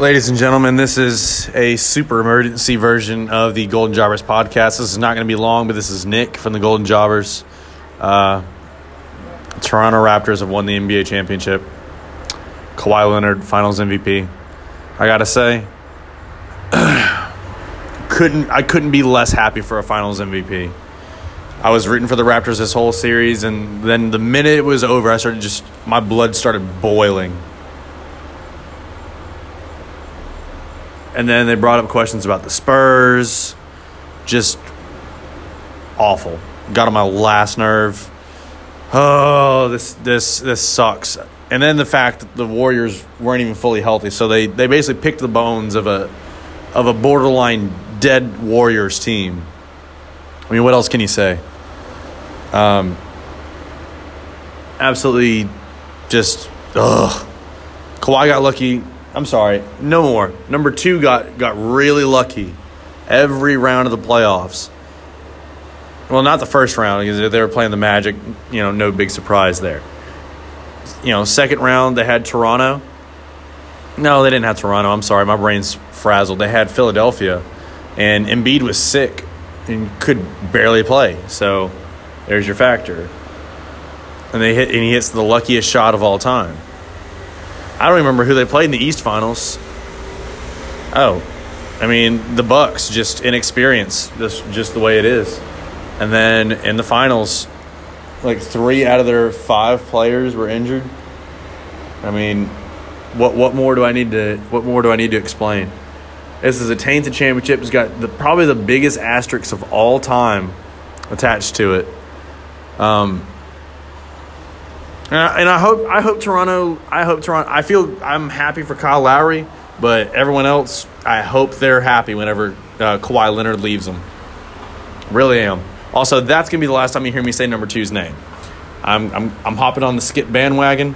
Ladies and gentlemen, this is a super emergency version of the Golden Jobbers podcast. This is not going to be long, but this is Nick from the Golden Jobbers. Uh, Toronto Raptors have won the NBA championship. Kawhi Leonard, Finals MVP. I gotta say, couldn't I couldn't be less happy for a Finals MVP. I was rooting for the Raptors this whole series, and then the minute it was over, I started just my blood started boiling. And then they brought up questions about the Spurs, just awful. Got on my last nerve. Oh, this this this sucks. And then the fact that the Warriors weren't even fully healthy, so they they basically picked the bones of a of a borderline dead Warriors team. I mean, what else can you say? Um, absolutely, just ugh. Kawhi got lucky. I'm sorry, no more. Number two got got really lucky every round of the playoffs. Well, not the first round because they were playing the Magic. You know, no big surprise there. You know, second round they had Toronto. No, they didn't have Toronto. I'm sorry, my brain's frazzled. They had Philadelphia, and Embiid was sick and could barely play. So there's your factor. And they hit, and he hits the luckiest shot of all time. I don't remember who they played in the East Finals. Oh, I mean the Bucks, just inexperience, just just the way it is. And then in the finals, like three out of their five players were injured. I mean, what what more do I need to what more do I need to explain? This is a tainted championship. It's got the, probably the biggest asterisk of all time attached to it. Um, and I, hope I hope Toronto I hope Toronto I feel I'm happy for Kyle Lowry, but everyone else I hope they're happy whenever uh, Kawhi Leonard leaves them. Really am. Also, that's gonna be the last time you hear me say number two's name. I'm I'm I'm hopping on the skip bandwagon.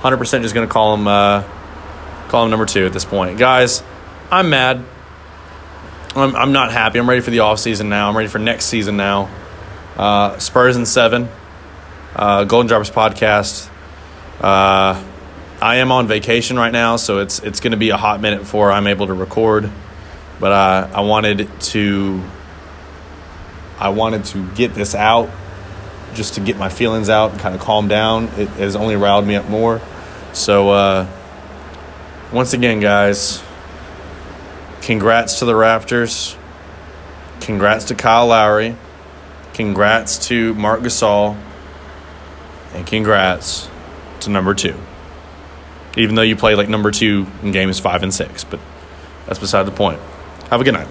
Hundred percent just gonna call him uh, call him number two at this point, guys. I'm mad. I'm I'm not happy. I'm ready for the off season now. I'm ready for next season now. Uh, Spurs in seven. Uh, Golden Jobbers podcast. Uh, I am on vacation right now, so it's it's going to be a hot minute before I'm able to record. But uh, I wanted to I wanted to get this out just to get my feelings out and kind of calm down. It has only riled me up more. So, uh, once again, guys, congrats to the Raptors. Congrats to Kyle Lowry. Congrats to Marc Gasol. And congrats to number two. Even though you play like number two in games five and six, but that's beside the point. Have a good night.